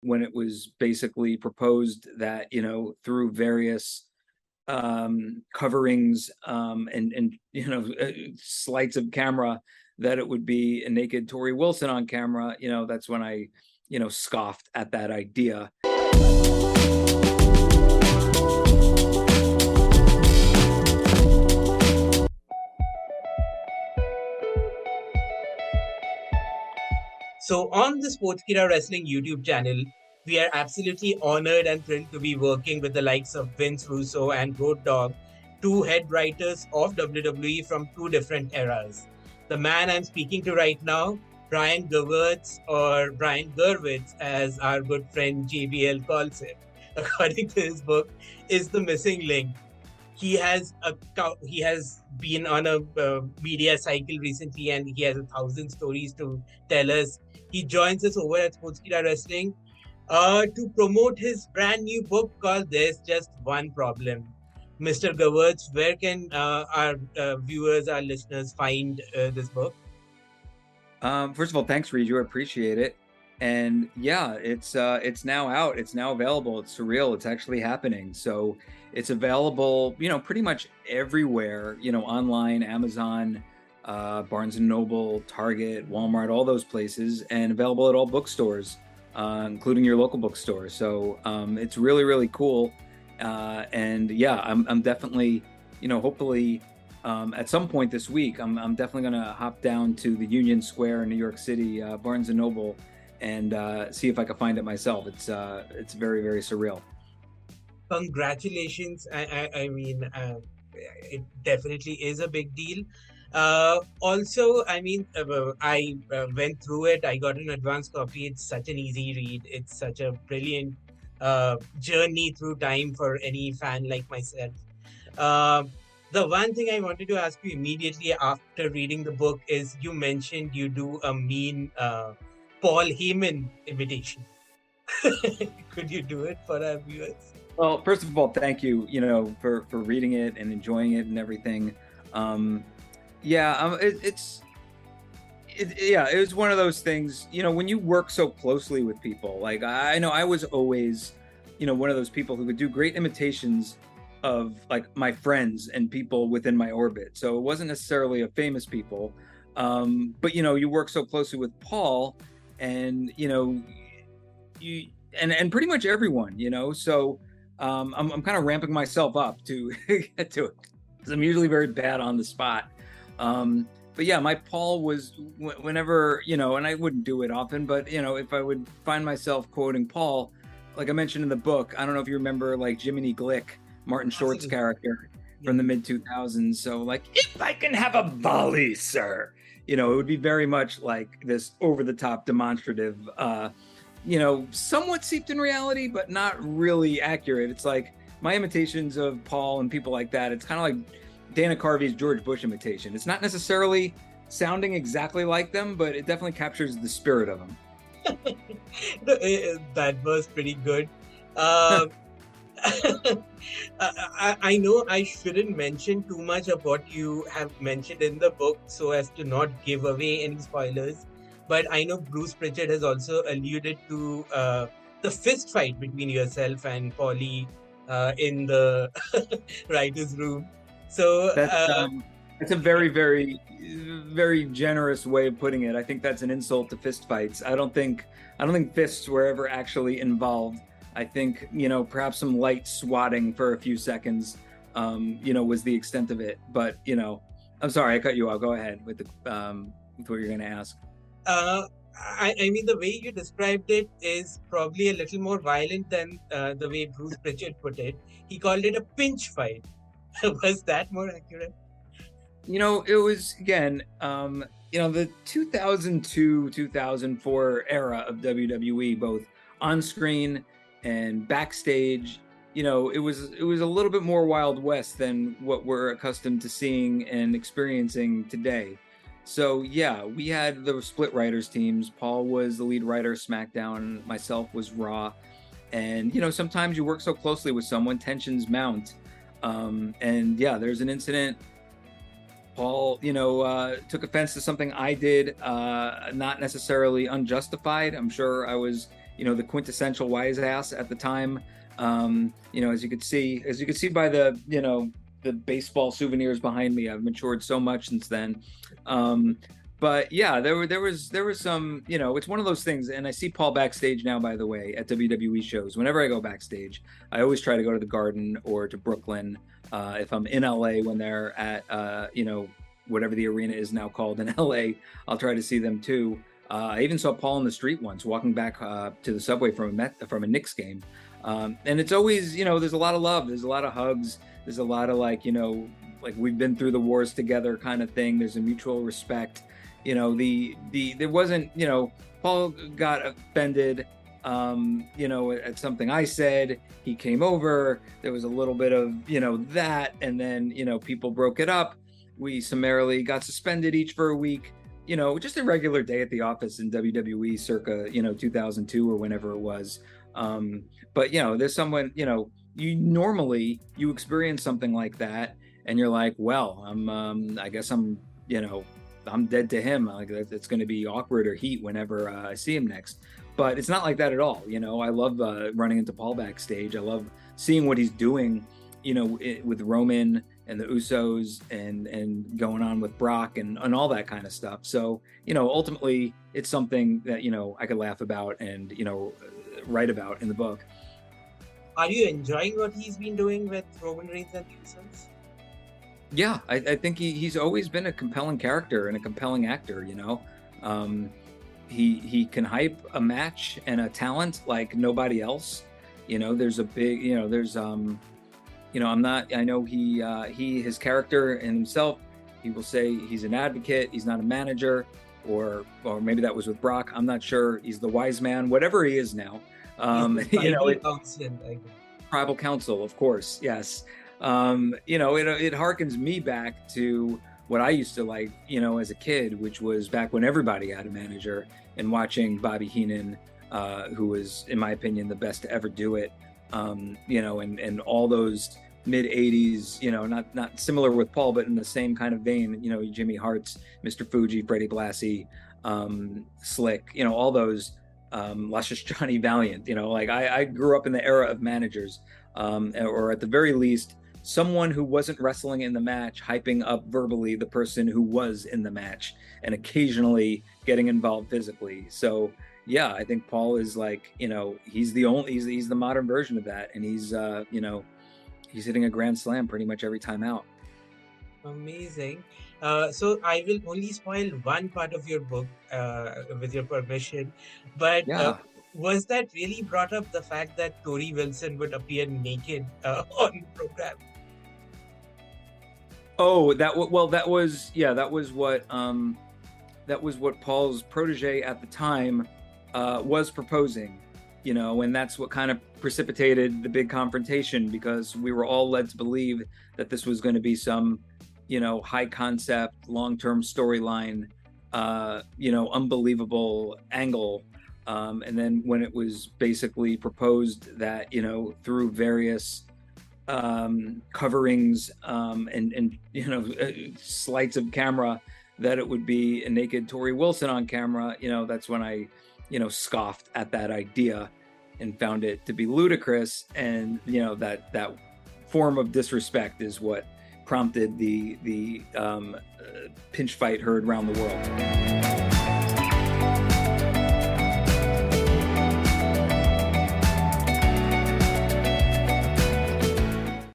when it was basically proposed that you know through various um coverings um and and you know uh, sleights of camera that it would be a naked Torrie Wilson on camera you know that's when I you know scoffed at that idea So on the Sportskeeda Wrestling YouTube channel, we are absolutely honored and thrilled to be working with the likes of Vince Russo and Road Dogg, two head writers of WWE from two different eras. The man I'm speaking to right now, Brian Gewirtz, or Brian Gerwitz, as our good friend JBL calls him, according to his book, is the missing link. He has a he has been on a uh, media cycle recently, and he has a thousand stories to tell us he joins us over at Sportskeeda Wrestling uh, to promote his brand new book called There's Just One Problem. Mr. Gewirtz, where can uh, our uh, viewers, our listeners find uh, this book? Um, first of all, thanks, Riju. I appreciate it. And yeah, it's uh, it's now out. It's now available. It's surreal. It's actually happening. So it's available, you know, pretty much everywhere. You know, online, Amazon, uh, Barnes and Noble, Target, Walmart, all those places, and available at all bookstores, uh, including your local bookstore. So um, it's really, really cool. Uh, and yeah, I'm, I'm definitely, you know, hopefully um, at some point this week, I'm, I'm definitely going to hop down to the Union Square in New York City, uh, Barnes and Noble, and uh, see if I can find it myself. It's uh, it's very, very surreal. Congratulations! I, I, I mean, it definitely is a big deal. Uh, also, I mean, uh, I uh, went through it. I got an advance copy. It's such an easy read. It's such a brilliant uh, journey through time for any fan like myself. Uh, the one thing I wanted to ask you immediately after reading the book is you mentioned you do a mean uh, Paul Heyman imitation. Could you do it for our viewers? Well, first of all, thank you, you know, for for reading it and enjoying it and everything. Um, yeah, um, it, it's it, yeah, it was one of those things. You know, when you work so closely with people, like I know I was always, you know, one of those people who could do great imitations of like my friends and people within my orbit. So it wasn't necessarily a famous people, um, but you know, you work so closely with Paul, and you know, you and and pretty much everyone, you know. So um, I'm I'm kind of ramping myself up to get to it because I'm usually very bad on the spot. Um, but yeah, my Paul was whenever you know, and I wouldn't do it often, but you know, if I would find myself quoting Paul, like I mentioned in the book, I don't know if you remember like Jiminy Glick, Martin Short's character from the mid 2000s. So like, if I can have a volley, sir, you know, it would be very much like this over the top demonstrative, uh, you know, somewhat seeped in reality, but not really accurate. It's like my imitations of Paul and people like that. It's kind of like Dana Carvey's George Bush imitation. It's not necessarily sounding exactly like them, but it definitely captures the spirit of them. that was pretty good. Uh, I, I, know I shouldn't mention too much of what you have mentioned in the book so as to not give away any spoilers. But I know Bruce Pritchard has also alluded to uh, the fist fight between yourself and Paulie uh, in the writer's room. So that's uh, um, that's a very very very generous way of putting it. I think that's an insult to fistfights. I don't think I don't think fists were ever actually involved. I think you know perhaps some light swatting for a few seconds, um, you know, was the extent of it. But you know, I'm sorry I cut you off. Go ahead with the um, with what you're going to ask. Uh, I, I, mean, the way you described it is probably a little more violent than uh, the way Bruce Pritchard put it. He called it a pinch fight. was that more accurate? You know, it was again, um, you know, the 2002 2004 era of WWE, both on screen and backstage. You know, it was it was a little bit more Wild West than what we're accustomed to seeing and experiencing today. So yeah, we had the split writers teams. Paul was the lead writer SmackDown, myself was Raw. And you know, sometimes you work so closely with someone, tensions mount. Um, and yeah, there's an incident. Paul, you know, uh, took offense to something I did, uh, not necessarily unjustified. I'm sure I was you know, the quintessential wise ass at the time. Um, you know, as you could see, as you could see by the, you know, the baseball souvenirs behind me, I've matured so much since then. Um, but yeah, there were there was there was some, you know, it's one of those things. And I see Paul backstage now, by the way, at WWE shows. Whenever I go backstage, I always try to go to the Garden or to Brooklyn. Uh, if I'm in LA when they're at, uh, you know, whatever the arena is now called in LA, I'll try to see them too. Uh, I even saw Paul in the street once, walking back uh, to the subway from a Met, from a Knicks game, um, and it's always you know there's a lot of love, there's a lot of hugs, there's a lot of like you know like we've been through the wars together kind of thing. There's a mutual respect. You know the the there wasn't you know Paul got offended um, you know, at something I said. He came over. There was a little bit of, you know, that. And then, you know, people broke it up. We summarily got suspended each for a week you know, just a regular day at the office in WWE circa, you know, 2002 or whenever it was. Um, but you know, there's someone, you know, you normally you experience something like that and you're like, well, I'm, um, I guess I'm, you know, I'm dead to him. Like it's going to be awkward or heat whenever uh, I see him next. But it's not like that at all. You know, I love uh, running into Paul backstage. I love seeing what he's doing. You know, it, with Roman and the Usos and and going on with Brock and and all that kind of stuff. So you know, ultimately, it's something that you know I could laugh about and you know write about in the book. Are you enjoying what he's been doing with Roman Reigns and the Usos? Yeah, I, I think he, he's always been a compelling character and a compelling actor. You know, um, he he can hype a match and a talent like nobody else. You know, there's a big you know there's um you know, I'm not. I know he uh, he his character and himself. He will say he's an advocate. He's not a manager, or or maybe that was with Brock. I'm not sure. He's the wise man, whatever he is now. Um, you know, it, tribal council, of course. Yes. Um, you know, it it harkens me back to what I used to like, you know, as a kid, which was back when everybody had a manager, and watching Bobby Heenan, uh, who was, in my opinion, the best to ever do it um, you know, and and all those mid 80s, you know, not not similar with Paul, but in the same kind of vein, you know, Jimmy Hart's, Mr. Fuji, Freddie Blassie, um, Slick, you know, all those um, luscious Johnny Valiant, you know, like I, I grew up in the era of managers, um, or at the very least, someone who wasn't wrestling in the match, hyping up verbally the person who was in the match, and occasionally getting involved physically. So yeah, I think Paul is like, you know, he's the only, he's, he's the modern version of that. And he's, uh, you know, he's hitting a grand slam pretty much every time out. Amazing. Uh, so I will only spoil one part of your book uh, with your permission. But uh, yeah. uh, was that really brought up the fact that Torrie Wilson would appear naked uh, on the program? Oh, that well, that was yeah, that was what um, that was what Paul's protege at the time uh, was proposing, you know, and that's what kind of precipitated the big confrontation because we were all led to believe that this was going to be some, you know, high concept, long term storyline, uh, you know, unbelievable angle. Um, and then when it was basically proposed that, you know, through various um, coverings um, and, and, you know, uh, slights of camera, that it would be a naked Torrie Wilson on camera, you know, that's when I you know, scoffed at that idea and found it to be ludicrous. And, you know, that, that form of disrespect is what prompted the, the um, uh, pinch fight heard around the world.